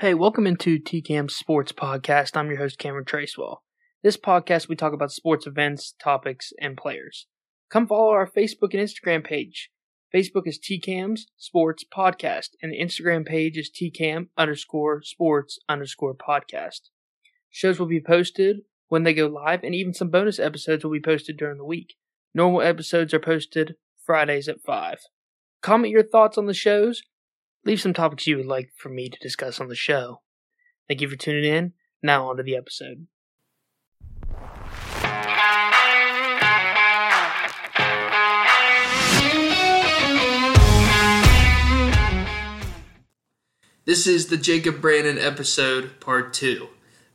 Hey, welcome into TCAM Sports Podcast. I'm your host, Cameron Tracewell. This podcast, we talk about sports events, topics, and players. Come follow our Facebook and Instagram page. Facebook is TCAM's Sports Podcast, and the Instagram page is TCAM underscore sports underscore podcast. Shows will be posted when they go live, and even some bonus episodes will be posted during the week. Normal episodes are posted Fridays at 5. Comment your thoughts on the shows. Leave some topics you would like for me to discuss on the show. Thank you for tuning in. Now on to the episode. This is the Jacob Brannon episode, part two,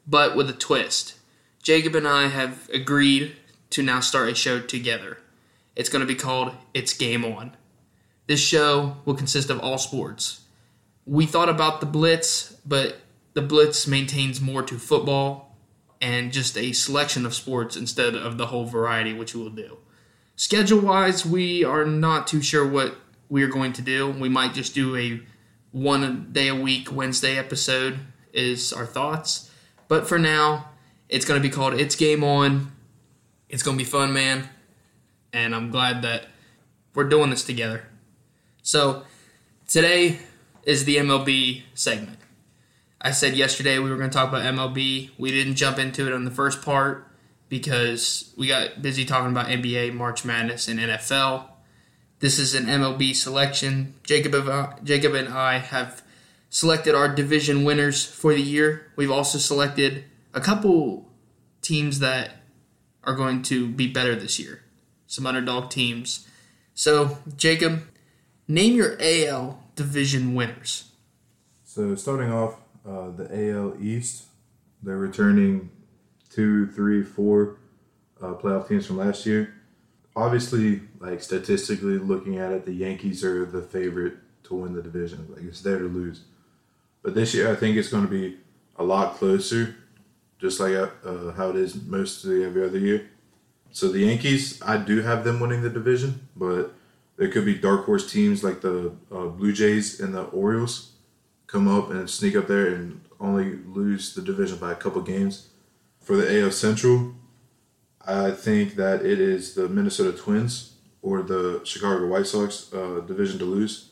but with a twist. Jacob and I have agreed to now start a show together. It's going to be called It's Game On. This show will consist of all sports. We thought about the Blitz, but the Blitz maintains more to football and just a selection of sports instead of the whole variety, which we will do. Schedule wise, we are not too sure what we are going to do. We might just do a one day a week Wednesday episode, is our thoughts. But for now, it's going to be called It's Game On. It's going to be fun, man. And I'm glad that we're doing this together. So, today is the MLB segment. I said yesterday we were going to talk about MLB. We didn't jump into it on the first part because we got busy talking about NBA, March Madness, and NFL. This is an MLB selection. Jacob, Jacob and I have selected our division winners for the year. We've also selected a couple teams that are going to be better this year, some underdog teams. So, Jacob, name your AL division winners. So, starting off, uh, the AL East, they're returning two, three, four uh, playoff teams from last year. Obviously, like statistically looking at it, the Yankees are the favorite to win the division. Like it's there to lose. But this year, I think it's going to be a lot closer, just like uh, how it is most mostly every other year. So the Yankees, I do have them winning the division, but there could be dark horse teams like the uh, Blue Jays and the Orioles come up and sneak up there and only lose the division by a couple games. For the AL Central, I think that it is the Minnesota Twins or the Chicago White Sox uh, division to lose.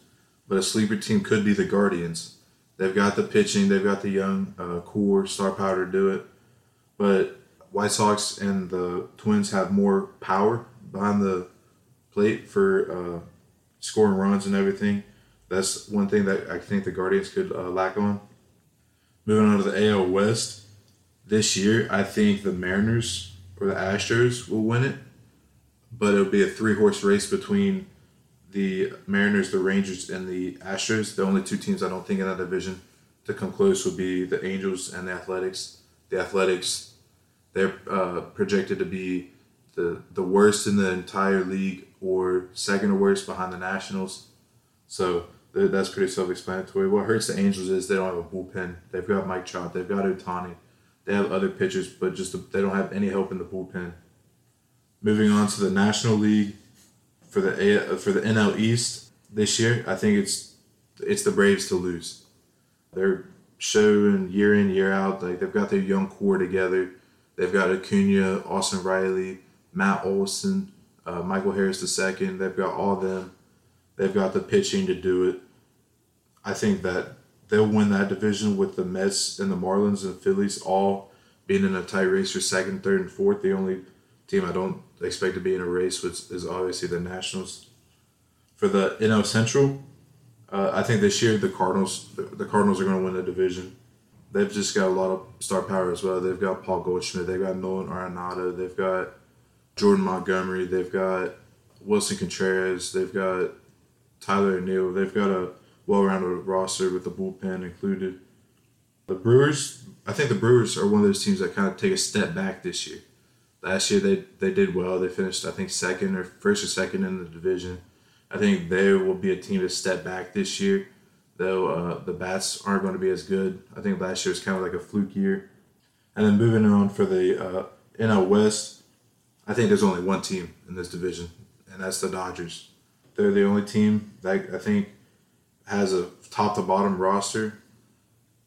But a sleeper team could be the Guardians. They've got the pitching, they've got the young uh, core star power to do it. But White Sox and the Twins have more power behind the plate for uh, scoring runs and everything. That's one thing that I think the Guardians could uh, lack on. Moving on to the AL West, this year I think the Mariners or the Astros will win it, but it'll be a three horse race between the Mariners, the Rangers, and the Astros. The only two teams I don't think in that division to come close would be the Angels and the Athletics. The Athletics, they're uh, projected to be the the worst in the entire league, or second or worst behind the Nationals. So that's pretty self-explanatory. What hurts the Angels is they don't have a bullpen. They've got Mike Trout. They've got Ohtani. They have other pitchers, but just the, they don't have any help in the bullpen. Moving on to the National League for the A, uh, for the NL East this year, I think it's it's the Braves to lose. They're showing year in year out like they've got their young core together. They've got Acuna, Austin Riley, Matt Olson, uh, Michael Harris II. They've got all them. They've got the pitching to do it. I think that they'll win that division with the Mets and the Marlins and Phillies all being in a tight race for second, third, and fourth. The only team I don't expect to be in a race which is obviously the Nationals. For the NL Central, uh, I think this year the Cardinals the Cardinals are going to win the division. They've just got a lot of star power as well. They've got Paul Goldschmidt. They've got Nolan Arenado. They've got Jordan Montgomery. They've got Willson Contreras. They've got Tyler O'Neill. They've got a well-rounded roster with the bullpen included. The Brewers, I think the Brewers are one of those teams that kind of take a step back this year. Last year they they did well. They finished I think second or first or second in the division. I think they will be a team to step back this year. Though uh, the bats aren't going to be as good. I think last year was kind of like a fluke year. And then moving on for the uh, NL West, I think there's only one team in this division, and that's the Dodgers. They're the only team that I think has a top to bottom roster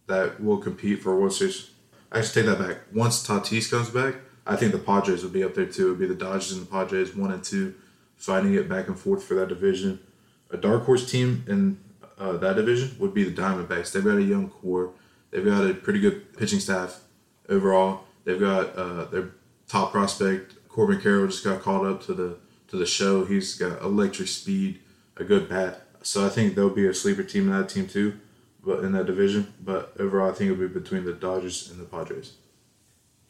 that will compete for World Series. I should take that back. Once Tatis comes back, I think the Padres will be up there too. It'll be the Dodgers and the Padres, one and two, fighting it back and forth for that division. A dark horse team in uh, that division would be the Diamondbacks. They've got a young core. They've got a pretty good pitching staff overall. They've got uh, their top prospect Corbin Carroll just got called up to the to the show. He's got electric speed, a good bat. So I think there'll be a sleeper team in that team too, but in that division. But overall, I think it'll be between the Dodgers and the Padres.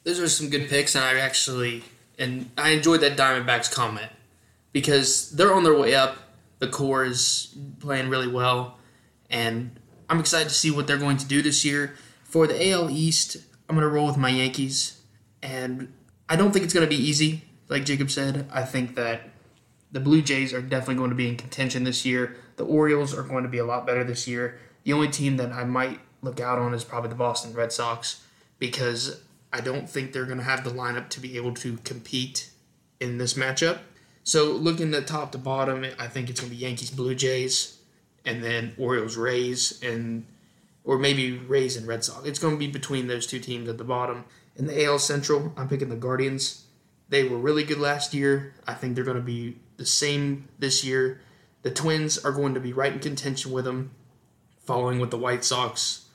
Those are some good picks, and I actually and I enjoyed that Diamondbacks comment because they're on their way up. The core is playing really well, and I'm excited to see what they're going to do this year. For the AL East, I'm going to roll with my Yankees, and I don't think it's going to be easy. Like Jacob said, I think that the Blue Jays are definitely going to be in contention this year. The Orioles are going to be a lot better this year. The only team that I might look out on is probably the Boston Red Sox because I don't think they're going to have the lineup to be able to compete in this matchup. So looking at top to bottom, I think it's going to be Yankees Blue Jays and then Orioles Rays and or maybe Rays and Red Sox. It's going to be between those two teams at the bottom. In the AL Central, I'm picking the Guardians. They were really good last year. I think they're going to be the same this year. The Twins are going to be right in contention with them, following with the White Sox,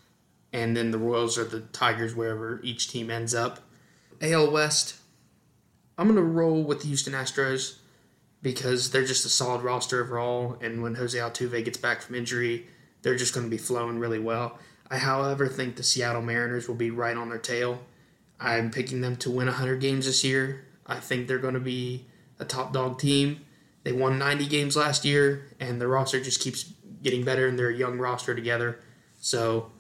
and then the Royals or the Tigers, wherever each team ends up. AL West, I'm going to roll with the Houston Astros because they're just a solid roster overall, and when Jose Altuve gets back from injury, they're just going to be flowing really well. I, however, think the Seattle Mariners will be right on their tail. I'm picking them to win 100 games this year. I think they're going to be a top dog team. They won 90 games last year, and the roster just keeps getting better, and they're a young roster together. So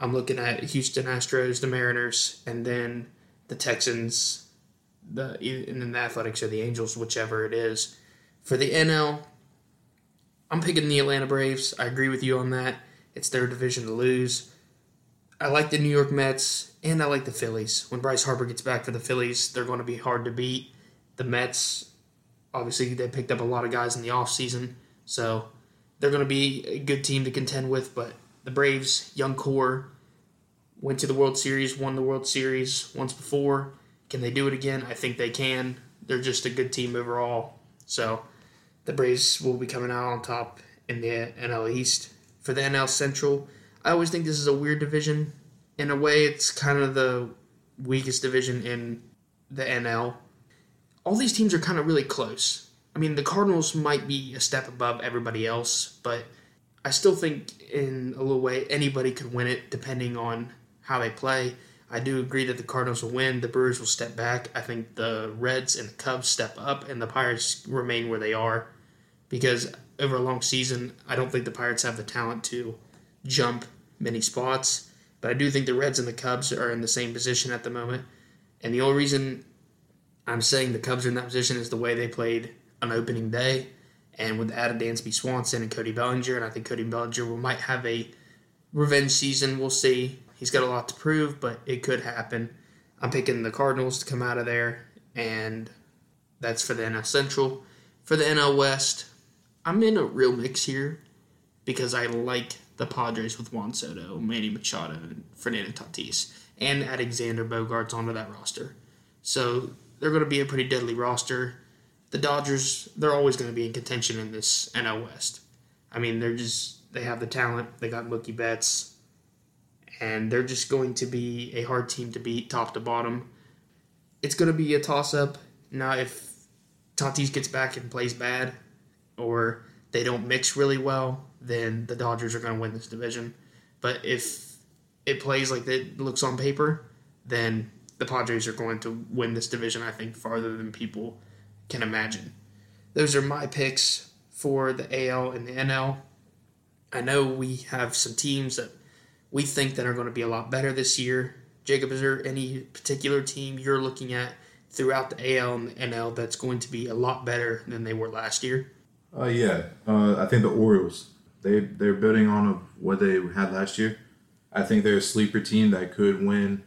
I'm looking at Houston Astros, the Mariners, and then the Texans, the and then the Athletics or the Angels, whichever it is. For the NL, I'm picking the Atlanta Braves. I agree with you on that. It's their division to lose. I like the New York Mets and I like the Phillies. When Bryce Harper gets back for the Phillies, they're going to be hard to beat. The Mets, obviously, they picked up a lot of guys in the offseason, so they're going to be a good team to contend with. But the Braves, young core, went to the World Series, won the World Series once before. Can they do it again? I think they can. They're just a good team overall. So the Braves will be coming out on top in the NL East. For the NL Central, I always think this is a weird division. In a way, it's kind of the weakest division in the NL. All these teams are kind of really close. I mean, the Cardinals might be a step above everybody else, but I still think, in a little way, anybody could win it depending on how they play. I do agree that the Cardinals will win. The Brewers will step back. I think the Reds and the Cubs step up, and the Pirates remain where they are because over a long season, I don't think the Pirates have the talent to jump many spots. But I do think the Reds and the Cubs are in the same position at the moment. And the only reason I'm saying the Cubs are in that position is the way they played on opening day. And with added Dansby Swanson and Cody Bellinger, and I think Cody Bellinger might have a revenge season. We'll see. He's got a lot to prove, but it could happen. I'm picking the Cardinals to come out of there, and that's for the NL Central. For the NL West, I'm in a real mix here because I like the Padres with Juan Soto, Manny Machado, and Fernando Tatis, and adding Xander Bogaerts onto that roster. So they're going to be a pretty deadly roster. The Dodgers, they're always going to be in contention in this NL West. I mean, they're just they have the talent. They got Mookie Betts, and they're just going to be a hard team to beat, top to bottom. It's going to be a toss up. Now, if Tatis gets back and plays bad, or they don't mix really well, then the Dodgers are going to win this division. But if it plays like it looks on paper, then the Padres are going to win this division, I think, farther than people can imagine. Those are my picks for the AL and the NL. I know we have some teams that we think that are going to be a lot better this year. Jacob, is there any particular team you're looking at throughout the AL and the NL that's going to be a lot better than they were last year? Uh, yeah, uh, I think the Orioles. They they're building on of what they had last year. I think they're a sleeper team that could win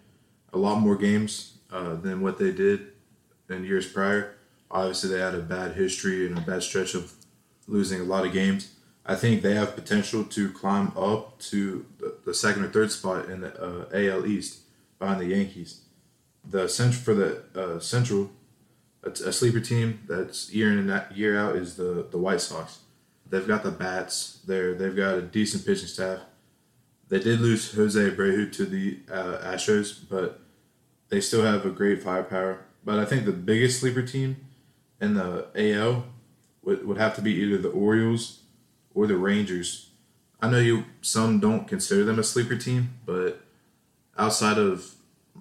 a lot more games uh, than what they did in years prior. Obviously, they had a bad history and a bad stretch of losing a lot of games, I think they have potential to climb up to the, the second or third spot in the uh, AL East behind the Yankees. The cent for the uh, Central, a, a sleeper team that's year in and year out is the the White Sox. They've got the bats. They're they've got a decent pitching staff. They did lose Jose Abreu to the uh, Astros, but they still have a great firepower. But I think the biggest sleeper team in the AL would, would have to be either the Orioles or the Rangers. I know you some don't consider them a sleeper team, but outside of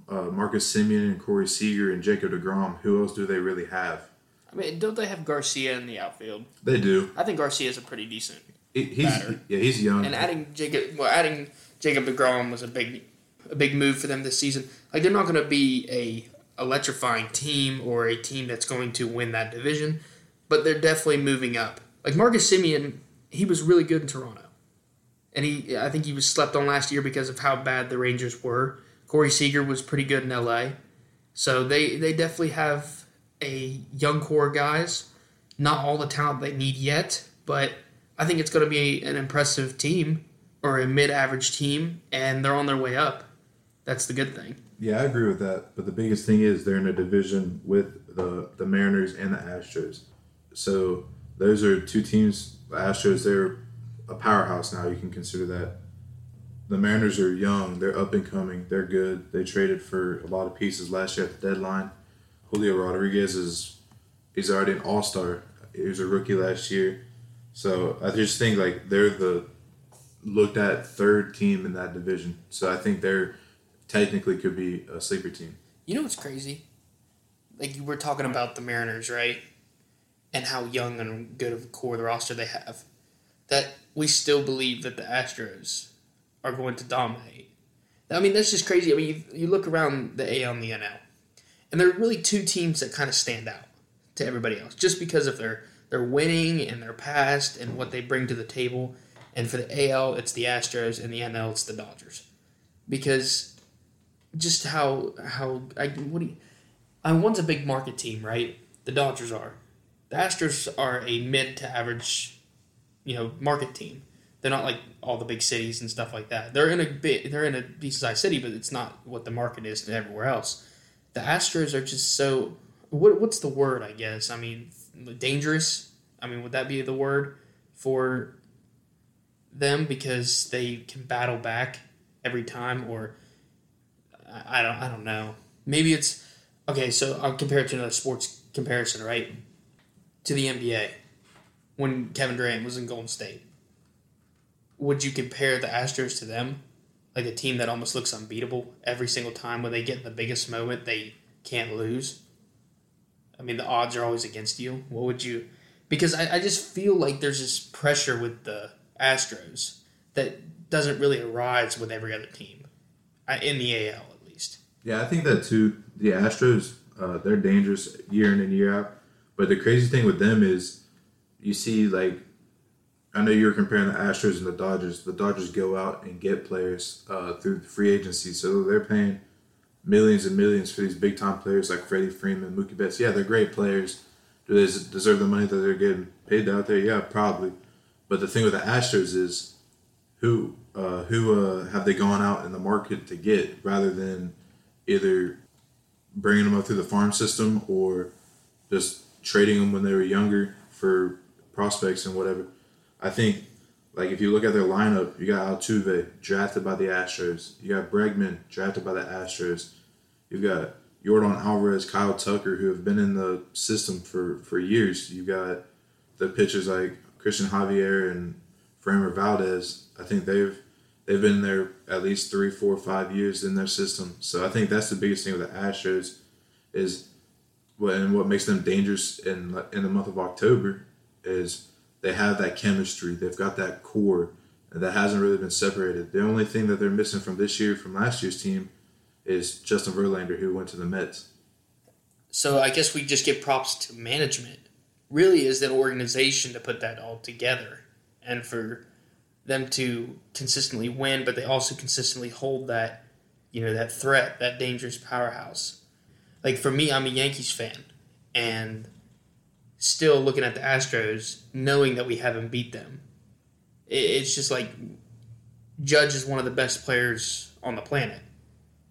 uh, Marcus Semien and Corey Seager and Jacob DeGrom, who else do they really have? I mean, don't they have Garcia in the outfield? They do. I think Garcia is a pretty decent. He- He's Batter. yeah, he's young. And adding Jacob, well, adding Jacob Degrom was a big, a big move for them this season. Like they're not going to be a electrifying team or a team that's going to win that division, but they're definitely moving up. Like Marcus Semien, he was really good in Toronto, and he, I think he was slept on last year because of how bad the Rangers were. Corey Seager was pretty good in LA, so they they definitely have a young core guys. Not all the talent they need yet, but I think it's going to be an impressive team or a mid-average team, and they're on their way up. That's the good thing. Yeah, I agree with that. But the biggest thing is they're in a division with the the Mariners and the Astros. So those are two teams. The Astros, they're a powerhouse now. You can consider that. The Mariners are young. They're up and coming. They're good. They traded for a lot of pieces last year at the deadline. Julio Rodriguez is he's already an all star. He was a rookie last year. So I just think like they're the looked at third team in that division. So I think they're technically could be a sleeper team. You know what's crazy? Like you were talking about the Mariners, right? And how young and good of a core the roster they have. That we still believe that the Astros are going to dominate. I mean, that's just crazy. I mean, you, you look around the AL and the NL, and there are really two teams that kind of stand out to everybody else, just because of their their winning and their past and what they bring to the table. And for the AL, it's the Astros, and the NL, it's the Dodgers, because just how how I what do you, I one's a big market team, right? The Dodgers are. The Astros are a mid to average, you know, market team. They're not like all the big cities and stuff like that. They're in a bit, they're in a decent sized city, but it's not what the market is everywhere else. The Astros are just so what what's the word? I guess I mean dangerous. I mean, would that be the word for them because they can battle back every time, or I don't I don't know. Maybe it's okay. So I'll compare it to another sports comparison, right? To the NBA when Kevin Durant was in Golden State. Would you compare the Astros to them? Like a team that almost looks unbeatable every single time when they get in the biggest moment, they can't lose. I mean, the odds are always against you. What would you? Because I, I just feel like there's this pressure with the Astros that doesn't really arise with every other team in the AL at least. Yeah, I think that too. The Astros, uh, they're dangerous year in and year out. But the crazy thing with them is, you see, like, I know you were comparing the Astros and the Dodgers. The Dodgers go out and get players uh, through free agency, so they're paying millions and millions for these big time players like Freddie Freeman, Mookie Betts. Yeah, they're great players. Do they deserve the money that they're getting paid out there? Yeah, probably. But the thing with the Astros is, who uh, who uh, have they gone out in the market to get rather than either bringing them up through the farm system or just trading them when they were younger for prospects and whatever. I think, like if you look at their lineup, you got Altuve drafted by the Astros. You got Bregman drafted by the Astros. You've got Jordan Alvarez, Kyle Tucker, who have been in the system for for years. You've got the pitchers like Cristian Javier and Framber Valdez. I think they've they've been there at least three, four, five years in their system. So I think that's the biggest thing with the Astros is what and what makes them dangerous in in the month of October is they have that chemistry. They've got that core that hasn't really been separated. The only thing that they're missing from this year from last year's team is Justin Verlander, who went to the Mets. So I guess we just give props to management. Really, is an organization to put that all together, and for them to consistently win, but they also consistently hold that, you know, that threat, that dangerous powerhouse. Like for me, I'm a Yankees fan, and still looking at the Astros, knowing that we haven't beat them, It's just like Judge is one of the best players on the planet,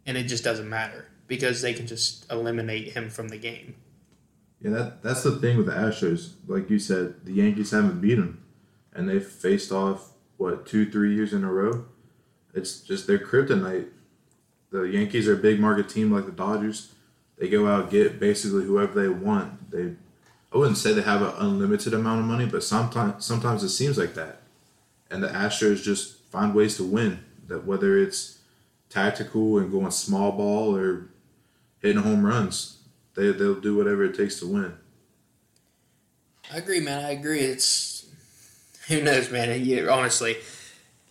and it just doesn't matter because they can just eliminate him from the game. Yeah, that that's the thing with the Astros. Like you said, the Yankees haven't beat them, and they've faced off what two, three years in a row. It's just their kryptonite. The Yankees are a big market team like the Dodgers. They go out get basically whoever they want. They, I wouldn't say they have an unlimited amount of money, but sometimes sometimes it seems like that, and the Astros just find ways to win. That whether it's tactical and going small ball or hitting home runs, they they'll do whatever it takes to win. I agree, man. I agree. It's who knows, man. You, honestly,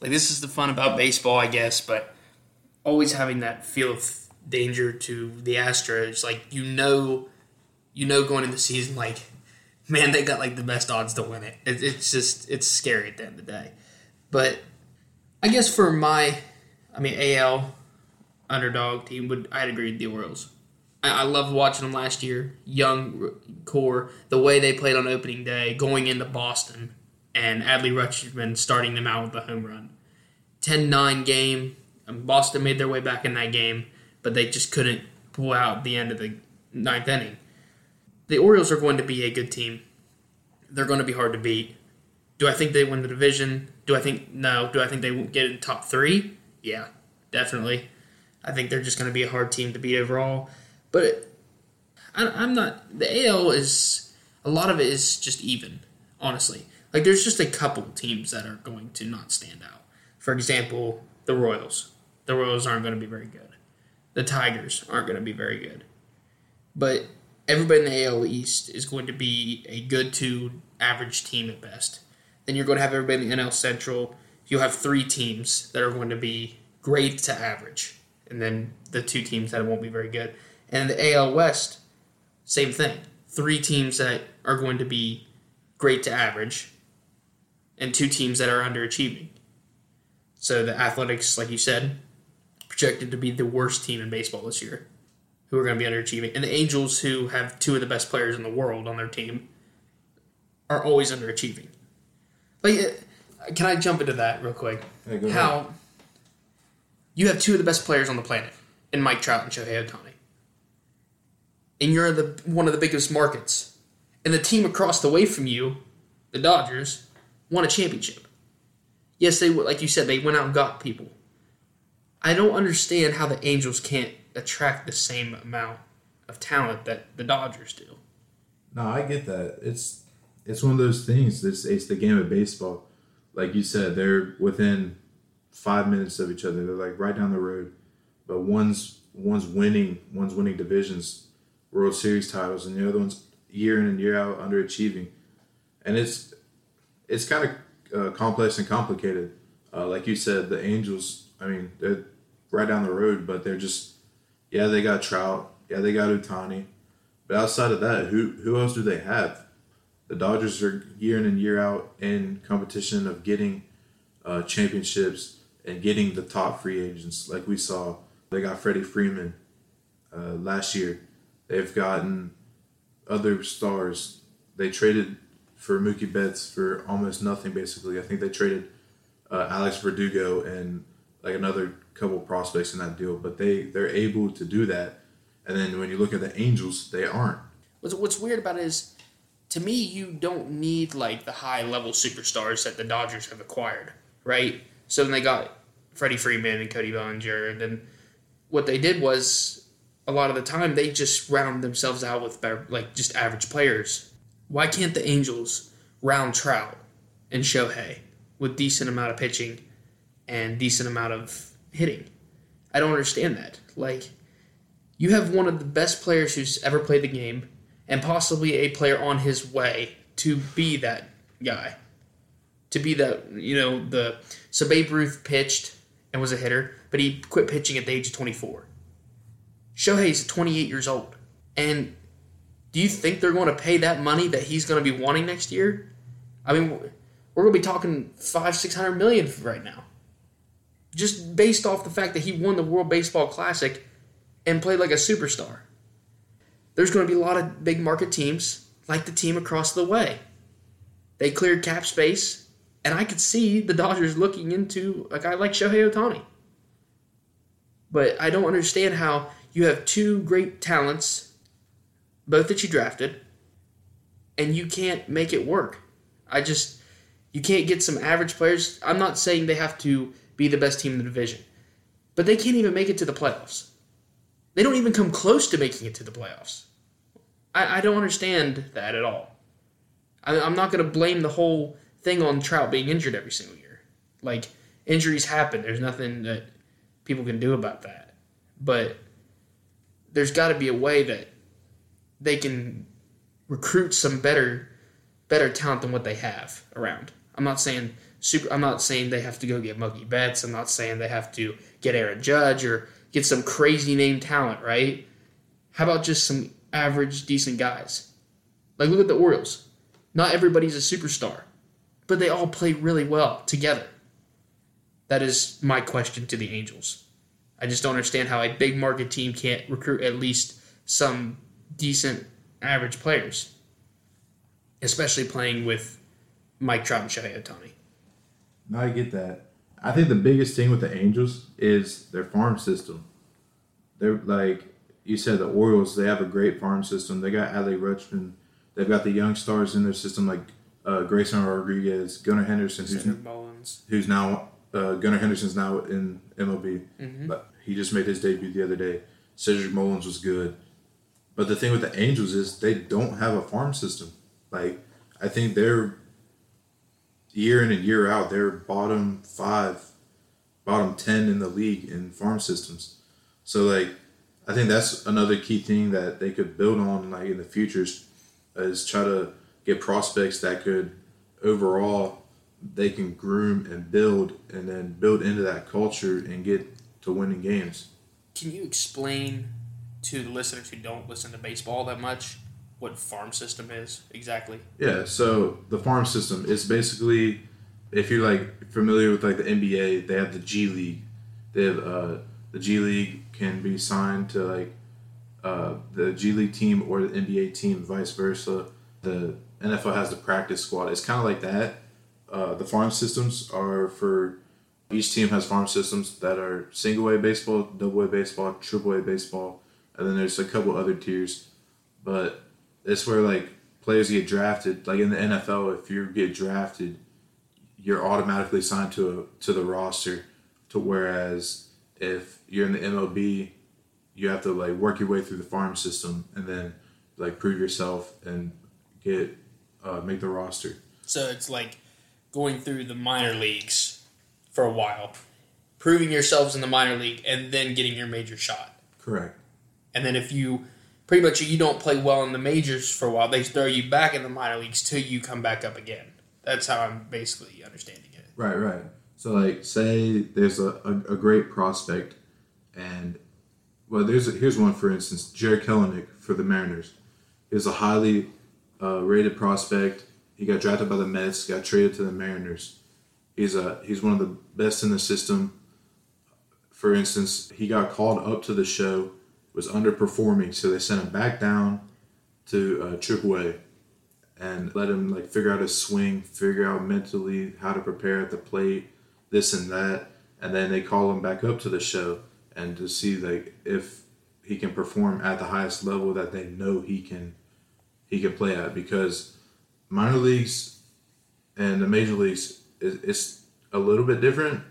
like this is the fun about baseball, I guess. But always having that feel of danger to the Astros, like you know, you know, going into the season, like man, they got like the best odds to win it. it it's just it's scary at the end of the day. But I guess for my, I mean AL underdog team would I'd agree with the Orioles. I, I loved watching them last year. Young core, the way they played on opening day, going into Boston, and Adley Rutschman starting them out with a home run. 10-9 game. And Boston made their way back in that game, but they just couldn't pull out the end of the ninth inning. The Orioles are going to be a good team. They're going to be hard to beat. Do I think they win the division? Do I think no? Do I think they get in top three? Yeah, definitely. I think they're just going to be a hard team to beat overall. But I, am not. The AL is a lot of it is just even. Honestly, like there's just a couple teams that are going to not stand out. For example, the Royals. The Royals aren't going to be very good. The Tigers aren't going to be very good. But everybody in the AL East is going to be a good to average team at best. Then you're going to have everybody in the NL Central. You'll have three teams that are going to be great to average, and then the two teams that won't be very good. And the AL West, same thing. Three teams that are going to be great to average, and two teams that are underachieving. So the Athletics, like you said, projected to be the worst team in baseball this year, who are going to be underachieving. And the Angels, who have two of the best players in the world on their team, are always underachieving. Like, uh, can I jump into that real quick? Hey, How ahead. you have two of the best players on the planet in Mike Trout and Shohei Ohtani, and you're the one of the biggest markets, and the team across the way from you, the Dodgers, won a championship. Yes, they like you said they went out and got people. I don't understand how the Angels can't attract the same amount of talent that the Dodgers do. No, I get that. It's it's one of those things. It's it's the game of baseball. Like you said, they're within five minutes of each other. They're like right down the road, but one's one's winning, one's winning divisions World Series titles, and the other one's year in and year out underachieving. And it's it's kind of uh, complex and complicated. Uh, like you said, the Angels. I mean, they're right down the road, but they're just yeah, they got Trout, yeah, they got Ohtani. but outside of that, who who else do they have? The Dodgers are year in and year out in competition of getting uh, championships and getting the top free agents. Like we saw, they got Freddie Freeman uh, last year They've gotten other stars. They traded for Mookie Betts for almost nothing, basically. I think they traded uh, Alex Verdugo and like another couple prospects in that deal, but they they're able to do that. And then when you look at the Angels, they aren't. What's, what's weird about it is, to me, you don't need like the high level superstars that the Dodgers have acquired, right? So then they got Freddie Freeman and Cody Bellinger, and then what they did was a lot of the time they just round themselves out with better, like just average players. Why can't the Angels round Trout and Shohei with decent amount of pitching and decent amount of hitting? I don't understand that. Like you have one of the best players who's ever played the game and possibly a player on his way to be that guy. To be that, you know, the so Babe Ruth pitched and was a hitter, but he quit pitching at the age of 24 Shohei's 28 years old. And do you think they're going to pay that money that he's going to be wanting next year? I mean, we're going to be talking five, six hundred million right now. Just based off the fact that he won the World Baseball Classic and played like a superstar. There's going to be a lot of big market teams like the team across the way. They cleared cap space And I could see the Dodgers looking into a guy like Shohei Ohtani. But I don't understand how you have two great talents, both that you drafted, and you can't make it work. I just, you can't get some average players. I'm not saying they have to be the best team in the division, but they can't even make it to the playoffs. They don't even come close to making it to the playoffs. I, I don't understand that at all. I, I'm not going to blame the whole thing on Trout being injured every single year. Like, injuries happen. There's nothing that people can do about that. But there's got to be a way that they can recruit some better better talent than what they have around. I'm not saying super I'm not saying they have to go get Mookie Betts. I'm not saying they have to get Aaron Judge or get some crazy name talent, right? How about just some average decent guys? Like look at the Orioles. Not everybody's a superstar, but they all play really well together. That is my question to the Angels. I just don't understand how a big market team can't recruit at least some decent average players, especially playing with Mike Trout and Shohei Ohtani. No, I get that. I think the biggest thing with the Angels is their farm system. They're like you said, the Orioles. They have a great farm system. They got Adley Rutschman. They've got the young stars in their system like uh, Grayson Rodriguez, Gunnar Henderson, who's Mullins. who's now uh, Gunnar Henderson's now in MLB, Mm-hmm. but he just made his debut the other day. Cedric Mullins was good, but the thing with the Angels is they don't have a farm system. Like I think they're year in and year out, they're bottom five, bottom ten in the league in farm systems. So like, I think that's another key thing that they could build on like in the futures is try to get prospects that could overall they can groom and build and then build into that culture and get to winning games. Can you explain to the listeners who don't listen to baseball that much what farm system is exactly? Yeah, so the farm system is basically if you're like familiar with like the NBA, they have the G League. They have uh, the G League can be signed to like uh, the G League team or the NBA team, vice versa. The NFL has the practice squad. It's kind of like that. Uh, the farm systems are for each team has farm systems that are single A baseball, double A baseball, triple A baseball, and then there's a couple other tiers. But it's where like players get drafted. Like in the NFL, if you get drafted, you're automatically signed to a to the roster. To whereas if you're in the MLB, you have to like work your way through the farm system and then like prove yourself and get uh, make the roster. So it's like going through the minor leagues for a while, proving yourselves in the minor league, and then getting your major shot. Correct. And then if you pretty much you don't play well in the majors for a while, they throw you back in the minor leagues till you come back up again. That's how I'm basically understanding it. Right, right. So like, say there's a, a, a great prospect, and well, there's a, here's one for instance, Jarred Kelenic for the Mariners. He's a highly uh, rated prospect. He got drafted by the Mets, got traded to the Mariners. He's a he's one of the best in the system. For instance, he got called up to the show, was underperforming, so they sent him back down to uh, AAA and let him like figure out his swing, figure out mentally how to prepare at the plate, this and that, and then they call him back up to the show and to see like if he can perform at the highest level that they know he can he can play at because minor leagues and the major leagues is it's a little bit different,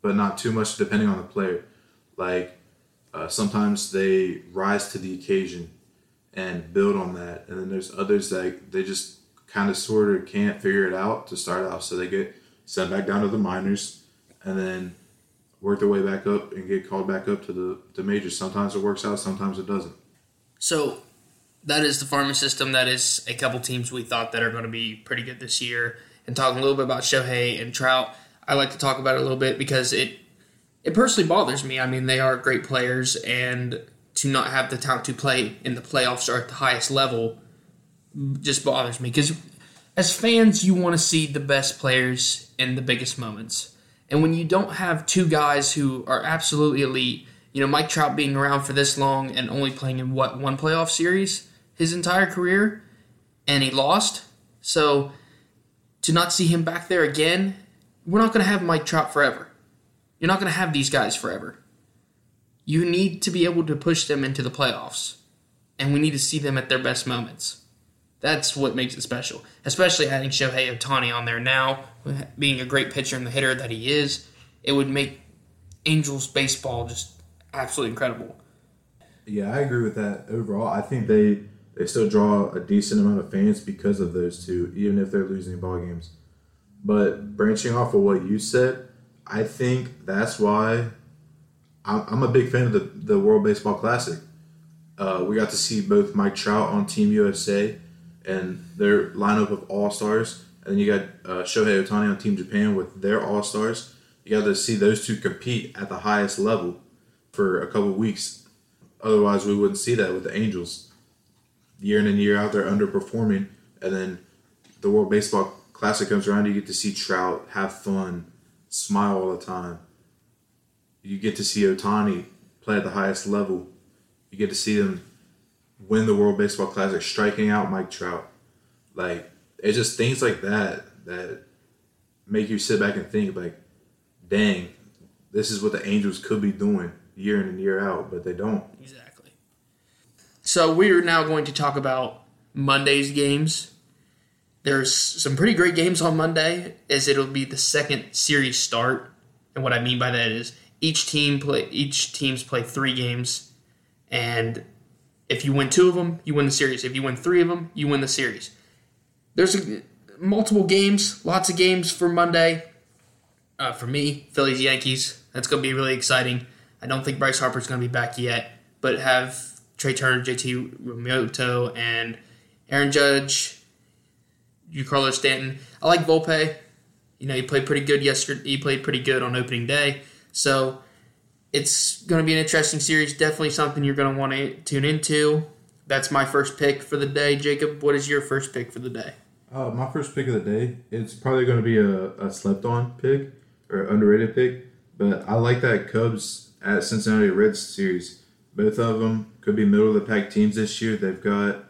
but not too much depending on the player. Like uh, sometimes they rise to the occasion and build on that. And then there's others that they just kind of sort of can't figure it out to start out, so they get sent back down to the minors and then work their way back up and get called back up to the, the majors. Sometimes it works out, sometimes it doesn't. So that is the farming system. That is a couple teams we thought that are going to be pretty good this year. And talking a little bit about Shohei and Trout, I like to talk about it a little bit because it it personally bothers me. I mean, they are great players, and to not have the talent to play in the playoffs or at the highest level just bothers me because as fans, you want to see the best players in the biggest moments. And when you don't have two guys who are absolutely elite, you know, Mike Trout being around for this long and only playing in what, one playoff series his entire career, and he lost. So to not see him back there again, we're not going to have Mike Trout forever. You're not going to have these guys forever. You need to be able to push them into the playoffs, and we need to see them at their best moments. That's what makes it special, especially adding Shohei Ohtani on there now, being a great pitcher and the hitter that he is. It would make Angels baseball just absolutely incredible. Yeah, I agree with that. Overall, I think they they still draw a decent amount of fans because of those two, even if they're losing ball games. But branching off of what you said, I think that's why I'm a big fan of the, the World Baseball Classic. Uh, we got to see both Mike Trout on Team USA and their lineup of all stars, and then you got uh, Shohei Ohtani on Team Japan with their all stars. You got to see those two compete at the highest level for a couple weeks. Otherwise, we wouldn't see that with the Angels. Year in and year out, they're underperforming, and then the World Baseball Classic comes around. You get to see Trout have fun, smile all the time. You get to see Ohtani play at the highest level. You get to see them win the World Baseball Classic, striking out Mike Trout. Like it's just things like that that make you sit back and think like, dang, this is what the Angels could be doing year in and year out, but they don't. Exactly. So we're now going to talk about Monday's games. There's some pretty great games on Monday, as it'll be the second series start. And what I mean by that is each team play each teams play three games, and if you win two of them, you win the series. If you win three of them, you win the series. There's a, multiple games, lots of games for Monday. Uh, for me, Phillies Yankees. That's going to be really exciting. I don't think Bryce Harper's going to be back yet, but have Trea Turner, JT Realmuto, and Aaron Judge, Carlos Stanton. I like Volpe. You know, he played pretty good yesterday. He played pretty good on opening day. So it's going to be an interesting series. Definitely something you're going to want to tune into. That's my first pick for the day. Jacob, what is your first pick for the day? Uh, my first pick of the day, it's probably going to be a, a slept on pick or underrated pick, but I like that Cubs at Cincinnati Reds series. Both of them could be middle of the pack teams this year. They've got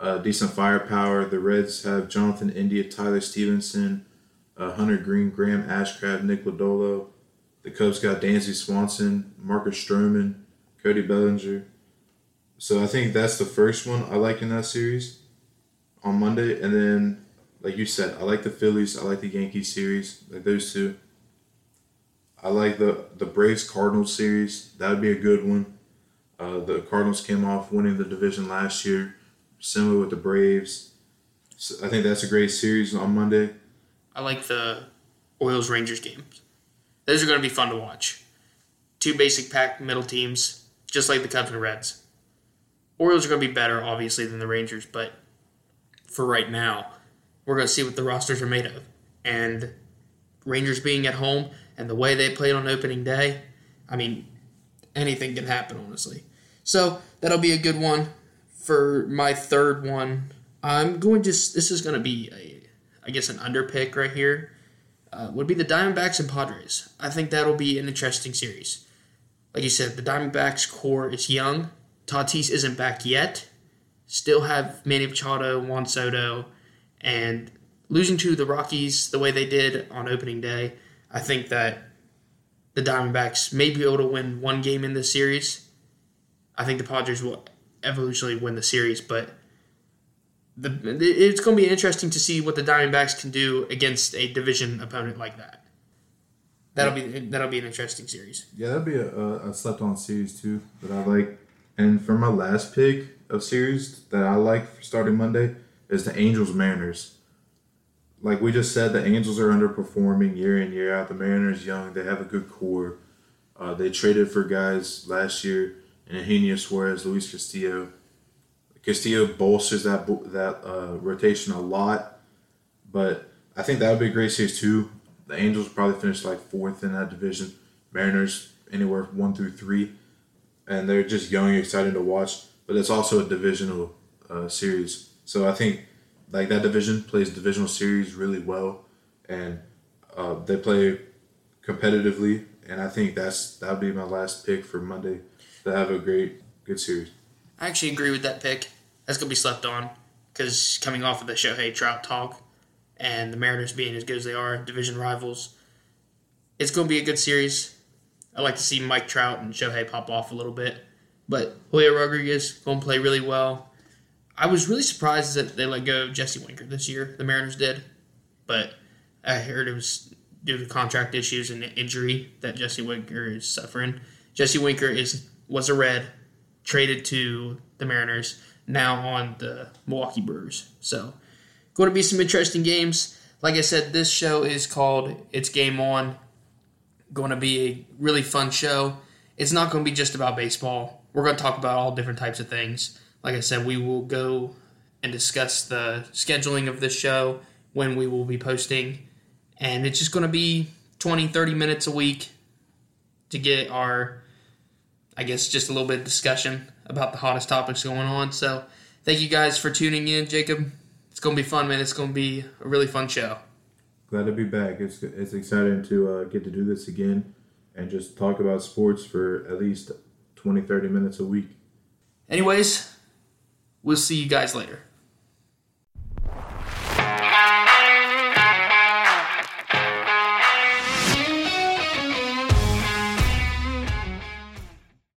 uh, decent firepower. The Reds have Jonathan India, Tyler Stephenson, uh, Hunter Greene, Graham Ashcraft, Nick Lodolo. The Cubs got Dansby Swanson, Marcus Stroman, Cody Bellinger. So I think that's the first one I like in that series on Monday. And then, like you said, I like the Phillies. I like the Yankees series, like those two. I like the the Braves Cardinals series. That would be a good one. Uh, the Cardinals came off winning the division last year, similar with the Braves. So I think that's a great series on Monday. I like the Orioles Rangers games. Those are going to be fun to watch. Two basic pack middle teams, just like the Cubs and Reds. Orioles are going to be better, obviously, than the Rangers, but for right now, we're going to see what the rosters are made of. And Rangers being at home and the way they played on opening day, I mean, anything can happen, honestly. So that'll be a good one. For my third one, I'm going to. This is going to be a, I guess, an under pick right here. Uh, would be the Diamondbacks and Padres. I think that'll be an interesting series. Like you said, the Diamondbacks core is young. Tatis isn't back yet. Still have Manny Machado, Juan Soto, and losing to the Rockies the way they did on opening day, I think that the Diamondbacks may be able to win one game in this series. I think the Padres will eventually win the series, but the it's going to be interesting to see what the Diamondbacks can do against a division opponent like that. That'll be that'll be an interesting series. Yeah, that'll be a, a, a slept on series too that I like. And for my last pick of series that I like for starting Monday is the Angels Mariners. Like we just said, the Angels are underperforming year in year out. The Mariners young, they have a good core. Uh, they traded for guys last year, and Eugenio Suarez, Luis Castillo, Castillo bolsters that that uh, rotation a lot, but I think that would be a great series too. The Angels probably finish like fourth in that division. Mariners anywhere one through three, and they're just young, exciting to watch. But it's also a divisional uh, series, so I think like that division plays divisional series really well, and uh, they play competitively. And I think that's that would be my last pick for Monday. To have a great good series. I actually agree with that pick that's gonna be slept on because coming off of the Shohei Trout talk, and the Mariners being as good as they are, division rivals. It's going to be a good series. I like to see Mike Trout and Shohei pop off a little bit, but Julio Rodriguez going to play really well. I was really surprised that they let go of Jesse Winker this year. The Mariners did, but I heard it was due to contract issues and the injury that Jesse Winker is suffering. Jesse Winker is was a red, traded to the Mariners, now on the Milwaukee Brewers. So, going to be some interesting games. Like I said, this show is called It's Game On. Going to be a really fun show. It's not going to be just about baseball. We're going to talk about all different types of things. Like I said, we will go and discuss the scheduling of this show, when we will be posting, and it's just going to be 20, 30 minutes a week to get our, I guess, just a little bit of discussion about the hottest topics going on. So thank you guys for tuning in, Jacob. It's going to be fun, man. It's going to be a really fun show. Glad to be back. It's, it's exciting to uh, get to do this again and just talk about sports for at least 20, 30 minutes a week. Anyways, we'll see you guys later.